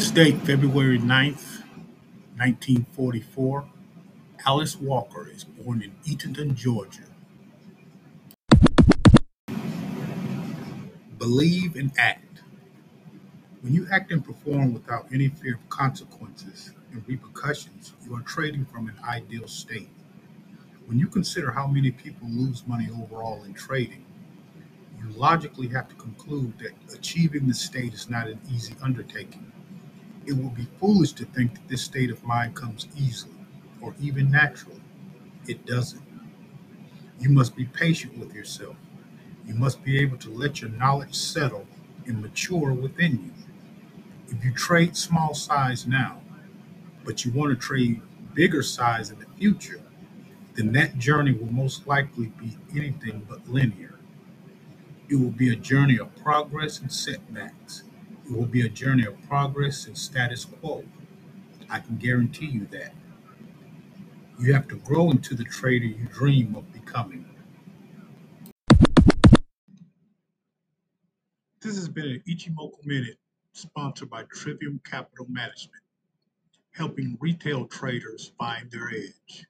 This date February 9th, 1944. Alice Walker is born in Eatonton, Georgia. Believe and act. When you act and perform without any fear of consequences and repercussions, you are trading from an ideal state. When you consider how many people lose money overall in trading, you logically have to conclude that achieving the state is not an easy undertaking. It would be foolish to think that this state of mind comes easily or even naturally. It doesn't. You must be patient with yourself. You must be able to let your knowledge settle and mature within you. If you trade small size now, but you want to trade bigger size in the future, then that journey will most likely be anything but linear. It will be a journey of progress and setbacks. It will be a journey of progress and status quo. I can guarantee you that. You have to grow into the trader you dream of becoming. This has been an Ichimoku Minute sponsored by Trivium Capital Management, helping retail traders find their edge.